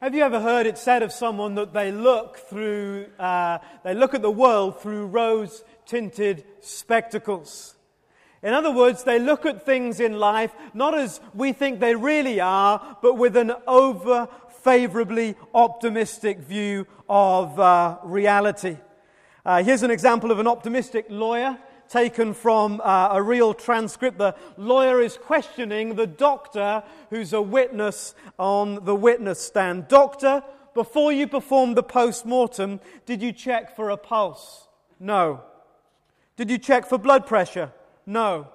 Have you ever heard it said of someone that they look through, uh, they look at the world through rose tinted spectacles? In other words, they look at things in life not as we think they really are, but with an over favorably optimistic view of uh, reality. Uh, here's an example of an optimistic lawyer taken from uh, a real transcript. The lawyer is questioning the doctor who's a witness on the witness stand. Doctor, before you performed the post mortem, did you check for a pulse? No. Did you check for blood pressure? No.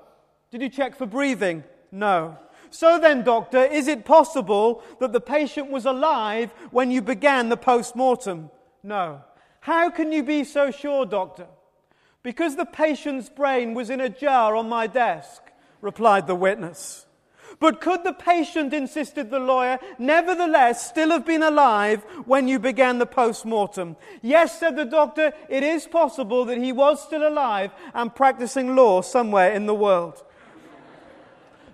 Did you check for breathing? No. So then, doctor, is it possible that the patient was alive when you began the post mortem? No. How can you be so sure, doctor? Because the patient's brain was in a jar on my desk, replied the witness. But could the patient, insisted the lawyer, nevertheless still have been alive when you began the post mortem? Yes, said the doctor, it is possible that he was still alive and practicing law somewhere in the world.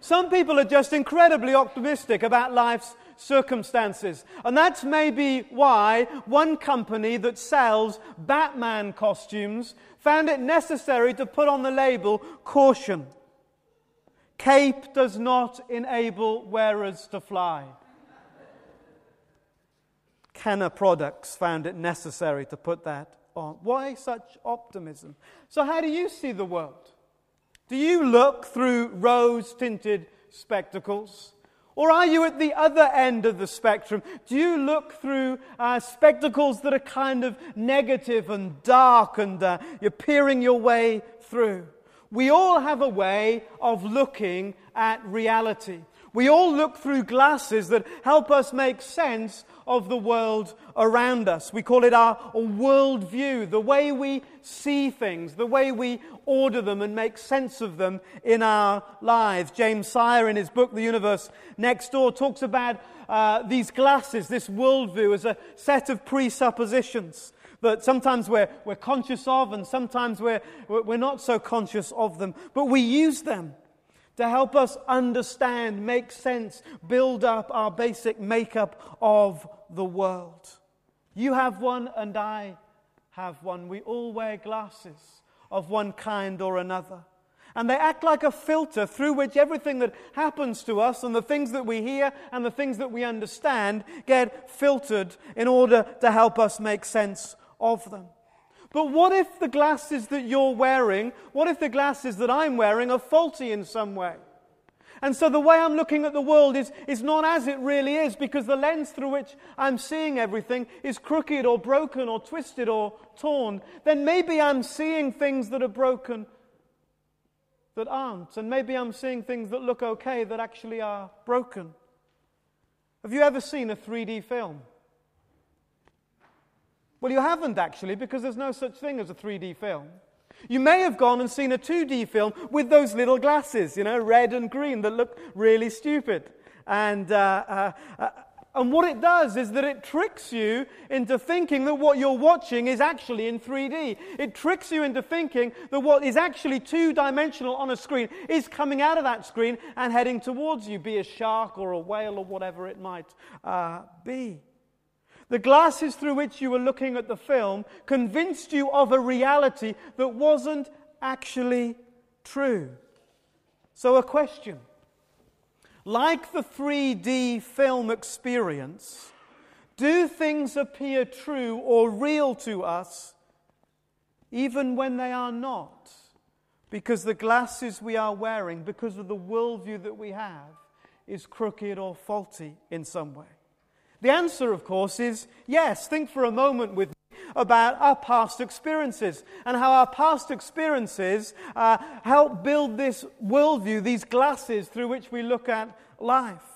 Some people are just incredibly optimistic about life's circumstances. And that's maybe why one company that sells Batman costumes found it necessary to put on the label caution. Cape does not enable wearers to fly. Kenner Products found it necessary to put that on. Why such optimism? So, how do you see the world? Do you look through rose tinted spectacles? Or are you at the other end of the spectrum? Do you look through uh, spectacles that are kind of negative and dark and uh, you're peering your way through? We all have a way of looking at reality. We all look through glasses that help us make sense of the world around us. We call it our worldview, the way we see things, the way we order them and make sense of them in our lives. James Sire, in his book, The Universe Next Door, talks about uh, these glasses, this worldview, as a set of presuppositions that sometimes we're, we're conscious of and sometimes we're, we're not so conscious of them. But we use them to help us understand, make sense, build up our basic makeup of the world. You have one, and I have one. We all wear glasses of one kind or another. And they act like a filter through which everything that happens to us and the things that we hear and the things that we understand get filtered in order to help us make sense of them. But what if the glasses that you're wearing, what if the glasses that I'm wearing are faulty in some way? And so the way I'm looking at the world is, is not as it really is because the lens through which I'm seeing everything is crooked or broken or twisted or torn. Then maybe I'm seeing things that are broken that aren't. And maybe I'm seeing things that look okay that actually are broken. Have you ever seen a 3D film? Well, you haven't actually, because there's no such thing as a 3D film. You may have gone and seen a 2D film with those little glasses, you know, red and green, that look really stupid. And, uh, uh, uh, and what it does is that it tricks you into thinking that what you're watching is actually in 3D. It tricks you into thinking that what is actually two dimensional on a screen is coming out of that screen and heading towards you, be a shark or a whale or whatever it might uh, be. The glasses through which you were looking at the film convinced you of a reality that wasn't actually true. So, a question. Like the 3D film experience, do things appear true or real to us even when they are not? Because the glasses we are wearing, because of the worldview that we have, is crooked or faulty in some way. The answer, of course, is yes. Think for a moment with me about our past experiences and how our past experiences uh, help build this worldview, these glasses through which we look at life.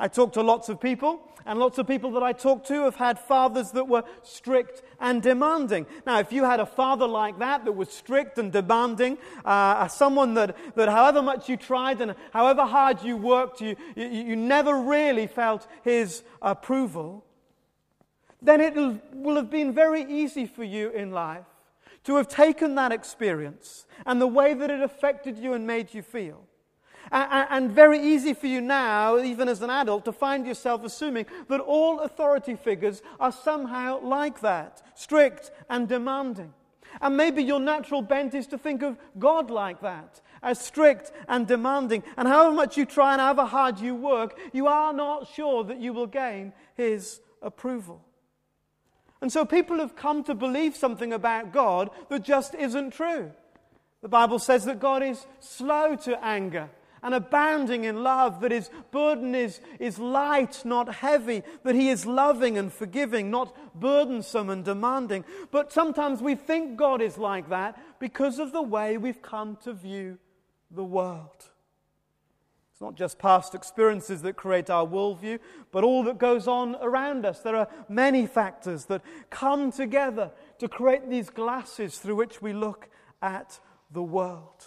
I talk to lots of people, and lots of people that I talk to have had fathers that were strict and demanding. Now, if you had a father like that, that was strict and demanding, uh, someone that, that however much you tried and however hard you worked, you, you, you never really felt his approval, then it will have been very easy for you in life to have taken that experience and the way that it affected you and made you feel And, very easy for you now, even as an adult, to find yourself assuming that all authority figures are somehow like that strict and demanding. And maybe your natural bent is to think of God like that, as strict and demanding. And however much you try and however hard you work, you are not sure that you will gain His approval. And so people have come to believe something about God that just isn't true. The Bible says that God is slow to anger and abounding in love, that his burden is, is light, not heavy, that he is loving and forgiving, not burdensome and demanding. But sometimes we think God is like that because of the way we've come to view the world. It's not just past experiences that create our worldview, but all that goes on around us. There are many factors that come together to create these glasses through which we look at the world.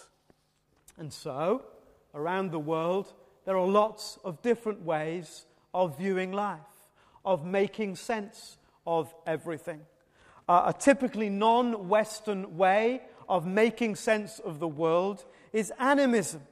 And so, around the world, there are lots of different ways of viewing life, of making sense of everything. Uh, a typically non Western way of making sense of the world is animism.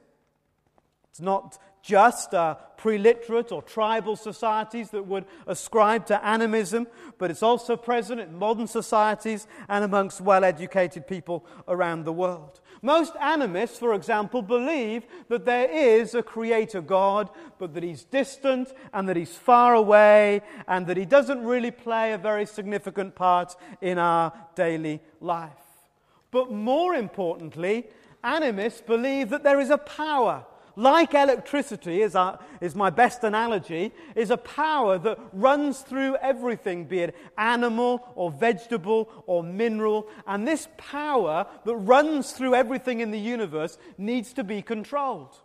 It's not just uh, pre-literate or tribal societies that would ascribe to animism, but it's also present in modern societies and amongst well-educated people around the world. Most animists, for example, believe that there is a creator God, but that he's distant and that he's far away and that he doesn't really play a very significant part in our daily life. But more importantly, animists believe that there is a power like electricity, is, our, is my best analogy, is a power that runs through everything, be it animal or vegetable or mineral. And this power that runs through everything in the universe needs to be controlled.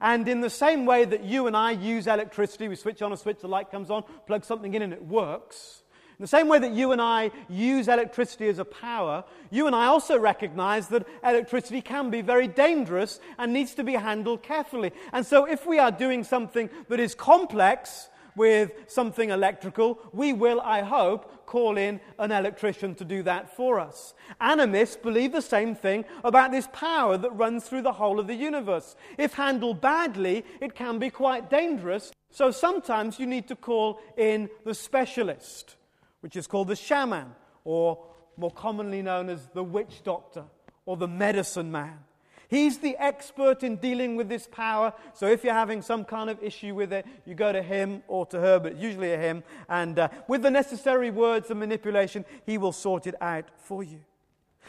And in the same way that you and I use electricity, we switch on a switch, the light comes on, plug something in, and it works. In the same way that you and I use electricity as a power, you and I also recognize that electricity can be very dangerous and needs to be handled carefully. And so, if we are doing something that is complex with something electrical, we will, I hope, call in an electrician to do that for us. Animists believe the same thing about this power that runs through the whole of the universe. If handled badly, it can be quite dangerous. So sometimes you need to call in the specialist which is called the shaman, or more commonly known as the witch doctor or the medicine man. He's the expert in dealing with this power. So if you're having some kind of issue with it, you go to him or to her, but usually a him. And uh, with the necessary words and manipulation, he will sort it out for you.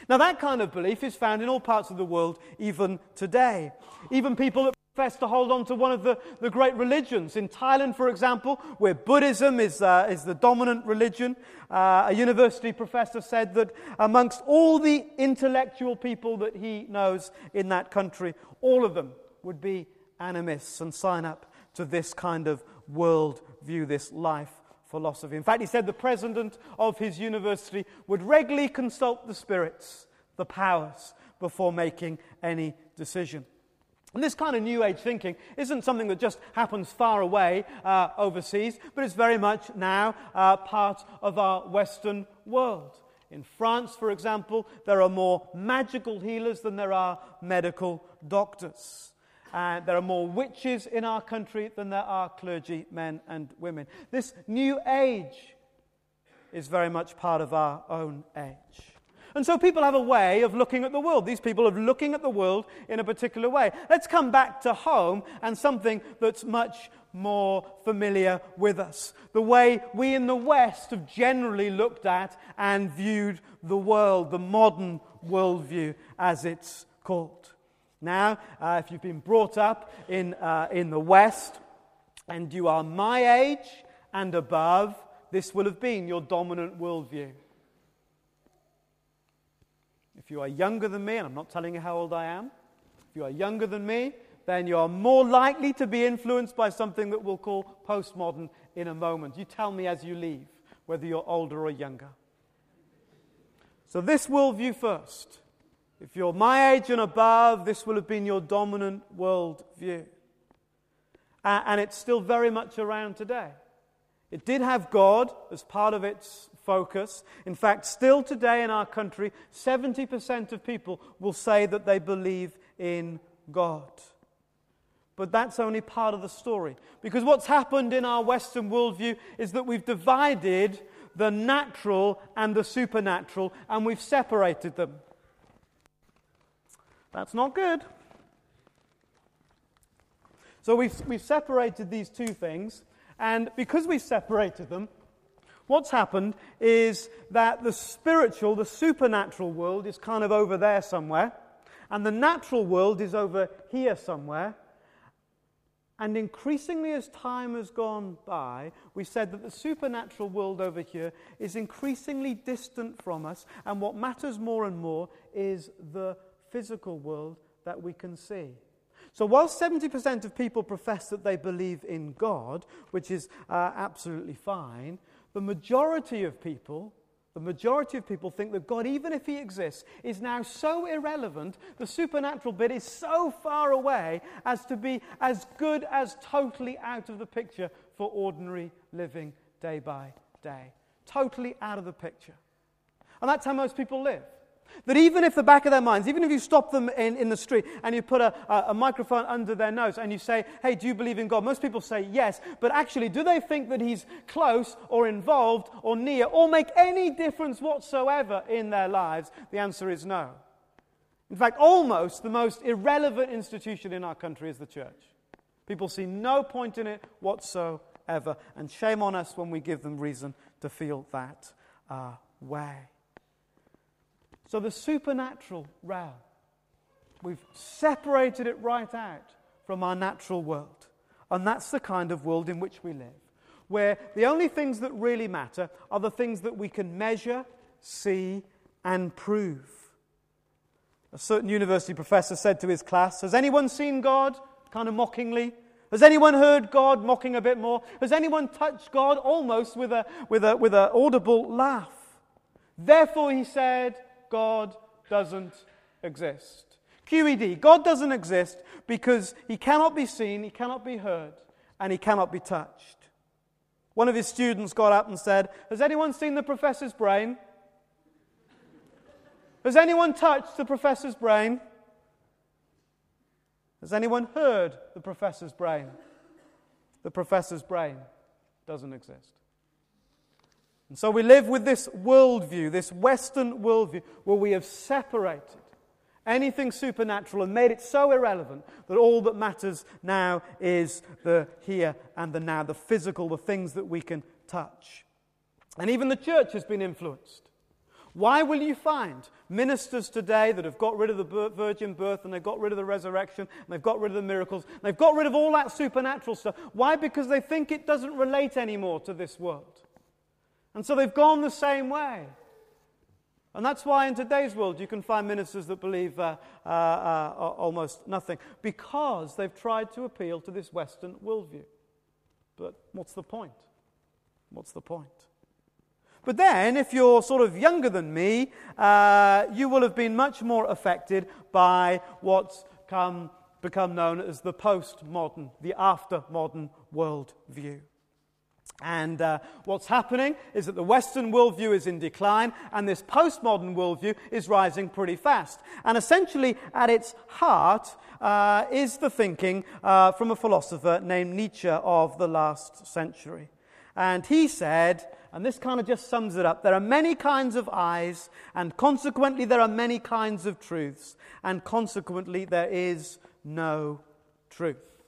Now, that kind of belief is found in all parts of the world, even today. Even people that profess to hold on to one of the, the great religions. In Thailand, for example, where Buddhism is, uh, is the dominant religion, uh, a university professor said that amongst all the intellectual people that he knows in that country, all of them would be animists and sign up to this kind of world view, this life philosophy. In fact, he said the president of his university would regularly consult the spirits, the powers, before making any decision. And this kind of New Age thinking isn't something that just happens far away uh, overseas, but it's very much now uh, part of our Western world. In France, for example, there are more magical healers than there are medical doctors. Uh, there are more witches in our country than there are clergy, men and women. This New Age is very much part of our own age. And so people have a way of looking at the world. These people are looking at the world in a particular way. Let's come back to home and something that's much more familiar with us. The way we in the West have generally looked at and viewed the world, the modern worldview, as it's called. Now, uh, if you've been brought up in, uh, in the West and you are my age and above, this will have been your dominant worldview. If you are younger than me, and I'm not telling you how old I am, if you are younger than me, then you are more likely to be influenced by something that we'll call postmodern in a moment. You tell me as you leave whether you're older or younger. So, this worldview first. If you're my age and above, this will have been your dominant worldview. Uh, and it's still very much around today. It did have God as part of its focus. In fact, still today in our country, 70% of people will say that they believe in God. But that's only part of the story. Because what's happened in our Western worldview is that we've divided the natural and the supernatural and we've separated them. That's not good. So we've, we've separated these two things, and because we've separated them, what's happened is that the spiritual, the supernatural world is kind of over there somewhere, and the natural world is over here somewhere. And increasingly, as time has gone by, we said that the supernatural world over here is increasingly distant from us, and what matters more and more is the physical world that we can see. So, while 70% of people profess that they believe in God, which is uh, absolutely fine, the majority of people the majority of people think that God, even if He exists, is now so irrelevant, the supernatural bit is so far away as to be as good as totally out of the picture for ordinary living day by day. Totally out of the picture. And that's how most people live. That even if the back of their minds, even if you stop them in, in the street and you put a, a, a, microphone under their nose and you say, Hey, do you believe in God? Most people say yes. But actually, do they think that He's close or involved or near or make any difference whatsoever in their lives? The answer is no. In fact, almost the most irrelevant institution in our country is the church. People see no point in it whatsoever. And shame on us when we give them reason to feel that uh, way. So the supernatural realm, we've separated it right out from our natural world. And that's the kind of world in which we live, where the only things that really matter are the things that we can measure, see, and prove. A certain university professor said to his class, Has anyone seen God? kind of mockingly. Has anyone heard God mocking a bit more? Has anyone touched God almost with a with a with an audible laugh? Therefore, he said, God doesn't exist. QED, God doesn't exist because he cannot be seen, he cannot be heard, and he cannot be touched. One of his students got up and said, Has anyone seen the professor's brain? Has anyone touched the professor's brain? Has anyone heard the professor's brain? The professor's brain doesn't exist. And so we live with this worldview, this Western worldview, where we have separated anything supernatural and made it so irrelevant that all that matters now is the here and the now, the physical, the things that we can touch. And even the church has been influenced. Why will you find ministers today that have got rid of the virgin birth and they've got rid of the resurrection and they've got rid of the miracles, they've got rid of all that supernatural stuff? Why? Because they think it doesn't relate anymore to this world. And so they've gone the same way. And that's why in today's world you can find ministers that believe uh, uh, uh, almost nothing, because they've tried to appeal to this Western worldview. But what's the point? What's the point? But then, if you're sort of younger than me, uh, you will have been much more affected by what's come, become known as the postmodern, the after modern worldview. And uh, what's happening is that the Western worldview is in decline, and this postmodern worldview is rising pretty fast. And essentially, at its heart, uh, is the thinking uh, from a philosopher named Nietzsche of the last century. And he said, and this kind of just sums it up there are many kinds of eyes, and consequently, there are many kinds of truths, and consequently, there is no truth.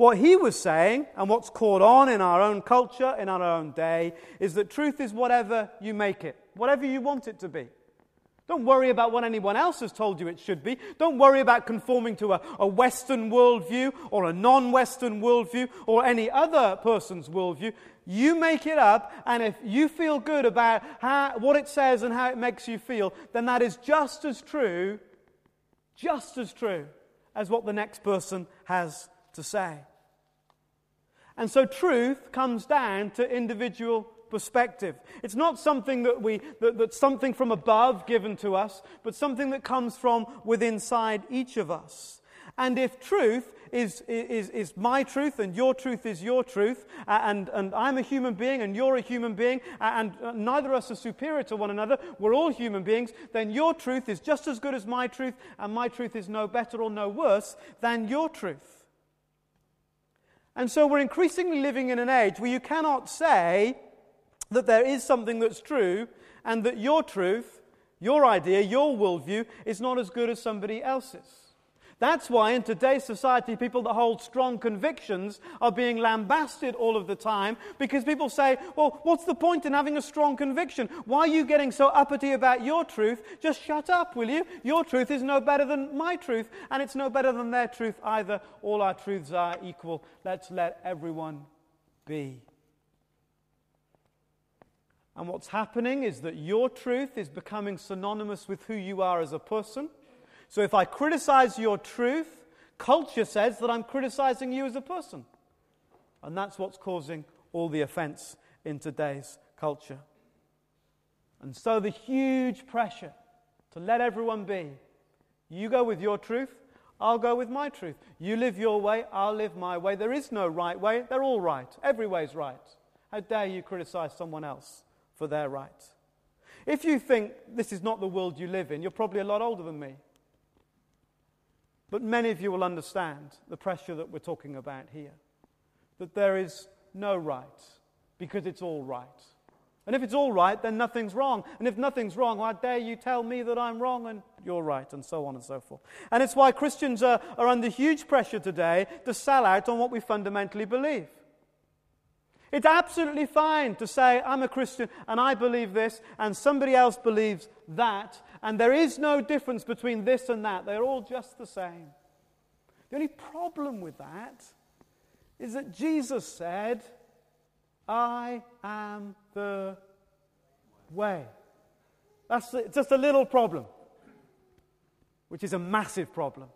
What he was saying, and what's caught on in our own culture, in our own day, is that truth is whatever you make it, whatever you want it to be. Don't worry about what anyone else has told you it should be. Don't worry about conforming to a, a Western worldview or a non Western worldview or any other person's worldview. You make it up, and if you feel good about how, what it says and how it makes you feel, then that is just as true, just as true as what the next person has to say. And so truth comes down to individual perspective. It's not something that we, that, that's something from above given to us, but something that comes from within inside each of us. And if truth is, is, is my truth and your truth is your truth, uh, and, and I'm a human being and you're a human being, uh, and uh, neither of us are superior to one another, we're all human beings, then your truth is just as good as my truth, and my truth is no better or no worse than your truth. And so we're increasingly living in an age where you cannot say that there is something that's true and that your truth, your idea, your worldview is not as good as somebody else's. That's why in today's society, people that hold strong convictions are being lambasted all of the time because people say, well, what's the point in having a strong conviction? Why are you getting so uppity about your truth? Just shut up, will you? Your truth is no better than my truth, and it's no better than their truth either. All our truths are equal. Let's let everyone be. And what's happening is that your truth is becoming synonymous with who you are as a person so if I criticize your truth, culture says that I'm criticizing you as a person. And that's what's causing all the offense in today's culture. And so the huge pressure to let everyone be. You go with your truth, I'll go with my truth. You live your way, I'll live my way. There is no right way, they're all right. Every way's right. How dare you criticize someone else for their right? If you think this is not the world you live in, you're probably a lot older than me. But many of you will understand the pressure that we're talking about here. That there is no right because it's all right. And if it's all right, then nothing's wrong. And if nothing's wrong, why dare you tell me that I'm wrong and you're right, and so on and so forth. And it's why Christians are, are under huge pressure today to sell out on what we fundamentally believe. It's absolutely fine to say, I'm a Christian and I believe this, and somebody else believes that, and there is no difference between this and that. They're all just the same. The only problem with that is that Jesus said, I am the way. That's just a little problem, which is a massive problem.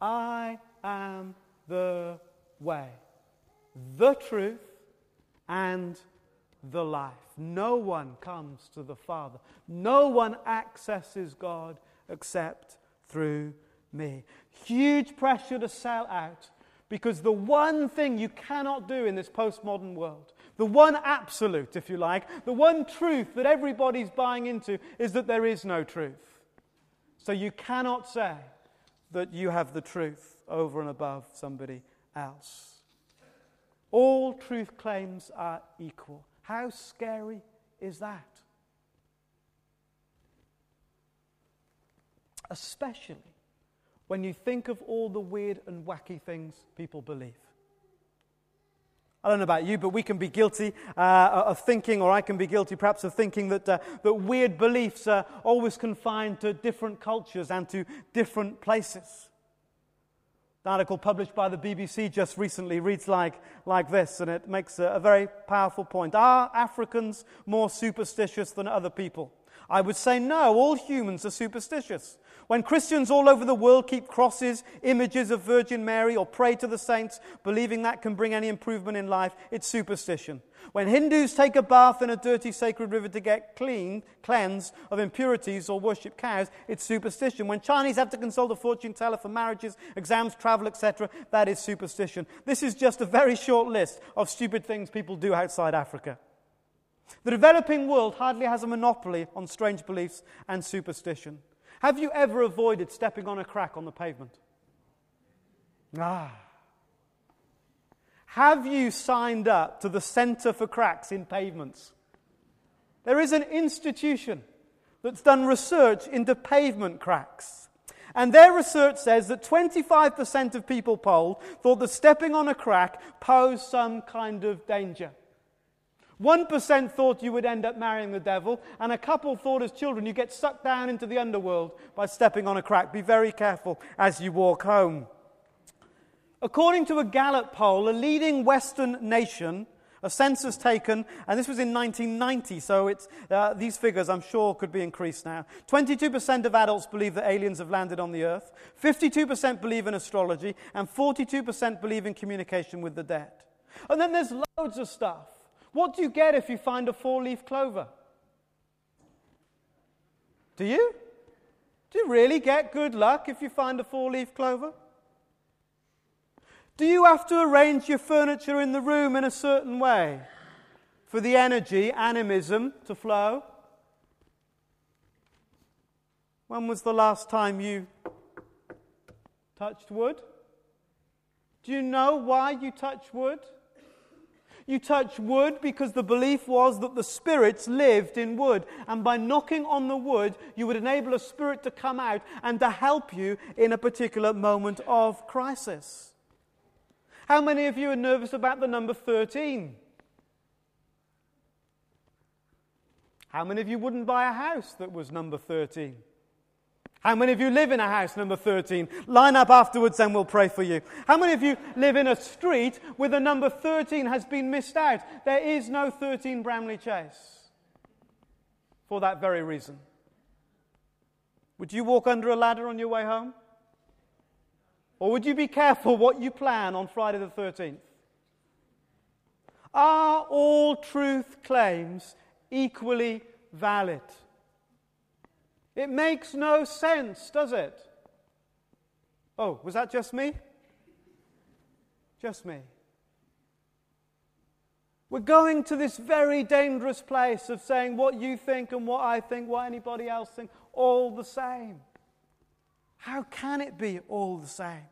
I am the way, the truth, and the life. No one comes to the Father. No one accesses God except through me. Huge pressure to sell out because the one thing you cannot do in this postmodern world, the one absolute, if you like, the one truth that everybody's buying into is that there is no truth. So you cannot say that you have the truth over and above somebody else. All truth claims are equal. How scary is that? Especially when you think of all the weird and wacky things people believe. I don't know about you, but we can be guilty uh, of thinking, or I can be guilty perhaps of thinking that, uh, that weird beliefs are always confined to different cultures and to different places. The article published by the BBC just recently reads like, like this, and it makes a, a very powerful point. Are Africans more superstitious than other people? I would say no, all humans are superstitious. When Christians all over the world keep crosses, images of Virgin Mary, or pray to the saints, believing that can bring any improvement in life, it's superstition. When Hindus take a bath in a dirty sacred river to get clean, cleansed of impurities or worship cows, it's superstition. When Chinese have to consult a fortune teller for marriages, exams, travel, etc., that is superstition. This is just a very short list of stupid things people do outside Africa. The developing world hardly has a monopoly on strange beliefs and superstition. Have you ever avoided stepping on a crack on the pavement? Ah. Have you signed up to the Centre for Cracks in Pavements? There is an institution that's done research into pavement cracks. And their research says that 25% of people polled thought that stepping on a crack posed some kind of danger. 1% thought you would end up marrying the devil, and a couple thought as children you get sucked down into the underworld by stepping on a crack. Be very careful as you walk home. According to a Gallup poll, a leading Western nation, a census taken, and this was in 1990, so it's, uh, these figures I'm sure could be increased now. 22% of adults believe that aliens have landed on the earth, 52% believe in astrology, and 42% believe in communication with the dead. And then there's loads of stuff. What do you get if you find a four leaf clover? Do you? Do you really get good luck if you find a four leaf clover? Do you have to arrange your furniture in the room in a certain way for the energy, animism, to flow? When was the last time you touched wood? Do you know why you touch wood? You touch wood because the belief was that the spirits lived in wood. And by knocking on the wood, you would enable a spirit to come out and to help you in a particular moment of crisis. How many of you are nervous about the number 13? How many of you wouldn't buy a house that was number 13? How many of you live in a house number 13? Line up afterwards and we'll pray for you. How many of you live in a street where the number 13 has been missed out? There is no 13 Bramley Chase for that very reason. Would you walk under a ladder on your way home? Or would you be careful what you plan on Friday the 13th? Are all truth claims equally valid? It makes no sense, does it? Oh, was that just me? Just me. We're going to this very dangerous place of saying what you think and what I think, what anybody else thinks, all the same. How can it be all the same?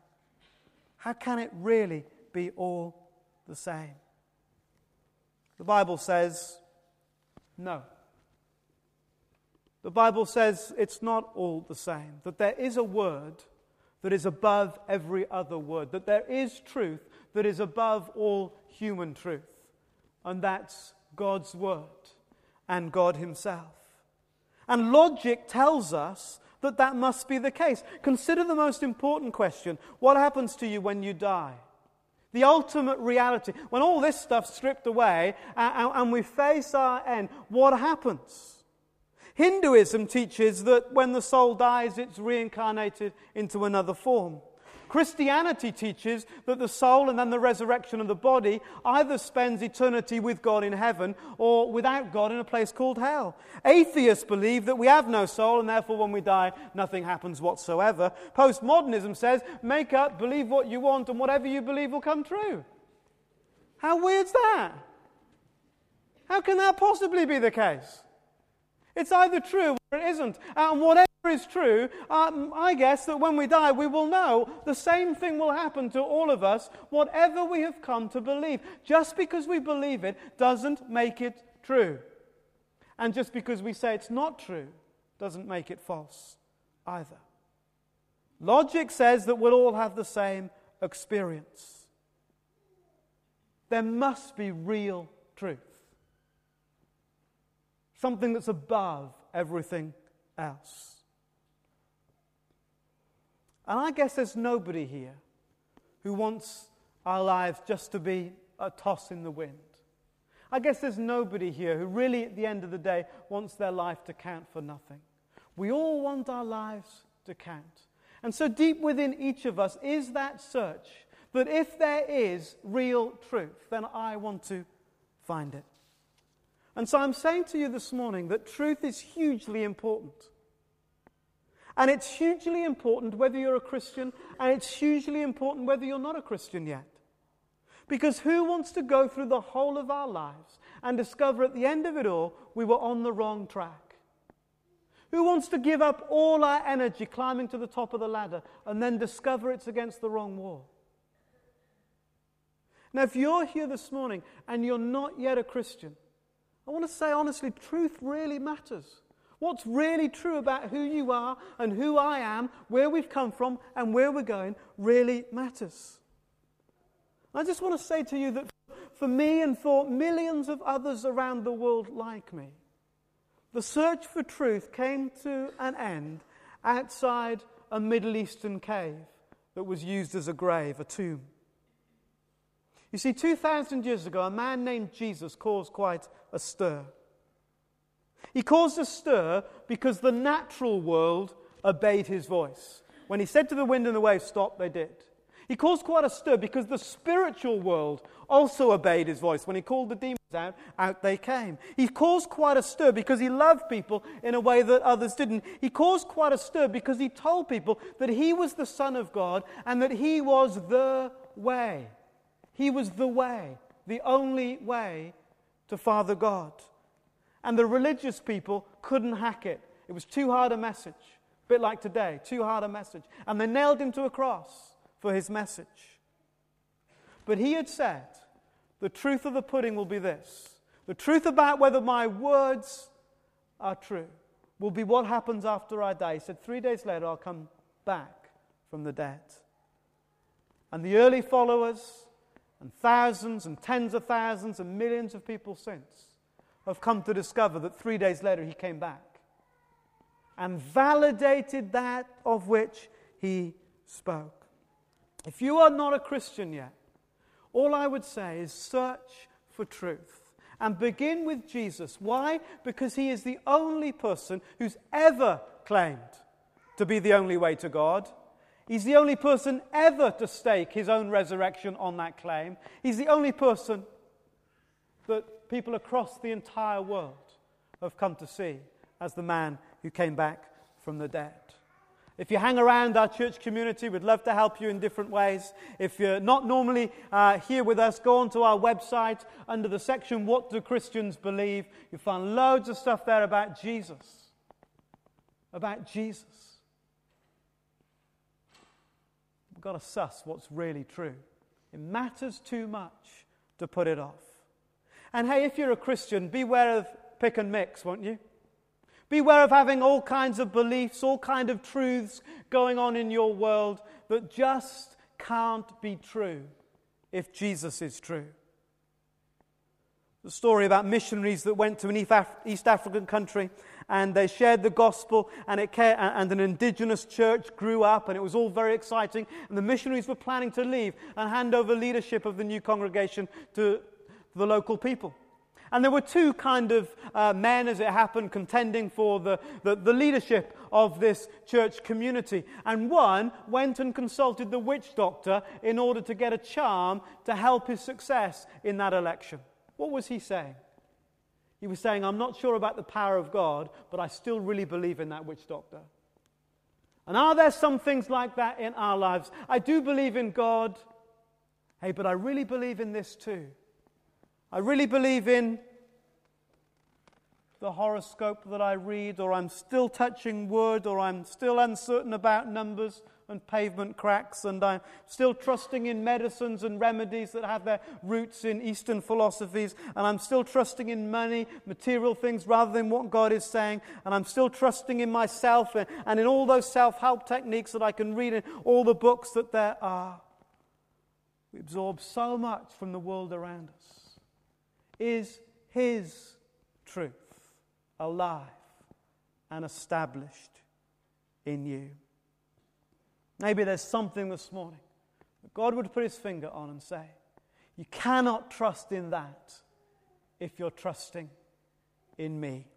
How can it really be all the same? The Bible says no. The Bible says it's not all the same, that there is a word that is above every other word, that there is truth that is above all human truth, and that's God's word and God Himself. And logic tells us that that must be the case. Consider the most important question what happens to you when you die? The ultimate reality. When all this stuff's stripped away and, and we face our end, what happens? Hinduism teaches that when the soul dies, it's reincarnated into another form. Christianity teaches that the soul and then the resurrection of the body either spends eternity with God in heaven or without God in a place called hell. Atheists believe that we have no soul and therefore when we die, nothing happens whatsoever. Postmodernism says, make up, believe what you want, and whatever you believe will come true. How weird's that? How can that possibly be the case? It's either true or it isn't. And whatever is true, um, I guess that when we die, we will know the same thing will happen to all of us, whatever we have come to believe. Just because we believe it doesn't make it true. And just because we say it's not true doesn't make it false either. Logic says that we'll all have the same experience. There must be real truth something that's above everything else. And I guess there's nobody here who wants our lives just to be a toss in the wind. I guess there's nobody here who really, at the end of the day, wants their life to count for nothing. We all want our lives to count. And so, deep within each of us is that search that if there is real truth, then I want to find it. And so I'm saying to you this morning that truth is hugely important. And it's hugely important whether you're a Christian, and it's hugely important whether you're not a Christian yet. Because who wants to go through the whole of our lives and discover at the end of it all we were on the wrong track? Who wants to give up all our energy climbing to the top of the ladder and then discover it's against the wrong wall? Now, if you're here this morning and you're not yet a Christian, I want to say honestly, truth really matters. What's really true about who you are and who I am, where we've come from, and where we're going really matters. I just want to say to you that for me and for millions of others around the world like me, the search for truth came to an end outside a Middle Eastern cave that was used as a grave, a tomb. You see, 2,000 years ago, a man named Jesus caused quite a stir. He caused a stir because the natural world obeyed his voice. When he said to the wind and the waves, stop, they did. He caused quite a stir because the spiritual world also obeyed his voice. When he called the demons out, out they came. He caused quite a stir because he loved people in a way that others didn't. He caused quite a stir because he told people that he was the Son of God and that he was the way. He was the way, the only way to Father God. And the religious people couldn't hack it. It was too hard a message. A bit like today, too hard a message. And they nailed him to a cross for his message. But he had said, the truth of the pudding will be this the truth about whether my words are true will be what happens after I die. He said, Three days later, I'll come back from the dead. And the early followers, and thousands and tens of thousands and millions of people since, have come to discover that three days later he came back and validated that of which he spoke. If you are not a Christian yet, all I would say is search for truth and begin with Jesus. Why? Because he is the only person who's ever claimed to be the only way to God. He's the only person ever to stake his own resurrection on that claim. He's the only person that people across the entire world have come to see as the man who came back from the dead. If you hang around our church community, we'd love to help you in different ways. If you're not normally uh, here with us, go onto our website under the section What Do Christians Believe? You'll find loads of stuff there about Jesus. About Jesus. We've got to suss what's really true. It matters too much to put it off. And hey, if you're a Christian, beware of pick and mix, won't you? Beware of having all kinds of beliefs, all kinds of truths going on in your world that just can't be true if Jesus is true. The story about missionaries that went to an East African country and they shared the gospel and, it, and an indigenous church grew up and it was all very exciting and the missionaries were planning to leave and hand over leadership of the new congregation to the local people. And there were two kind of uh, men, as it happened, contending for the, the, the, leadership of this church community. And one went and consulted the witch doctor in order to get a charm to help his success in that election. What was he saying? He was saying, I'm not sure about the power of God, but I still really believe in that witch doctor. And are there some things like that in our lives? I do believe in God. Hey, but I really believe in this too. I really believe in the horoscope that I read, or I'm still touching wood, or I'm still uncertain about numbers and pavement cracks, and I'm still trusting in medicines and remedies that have their roots in Eastern philosophies, and I'm still trusting in money, material things, rather than what God is saying, and I'm still trusting in myself and, in all those self help techniques that I can read in all the books that there are. We absorb so much from the world around us. Is His truth alive and established in you? Maybe there's something this morning that God would put His finger on and say, You cannot trust in that if you're trusting in me.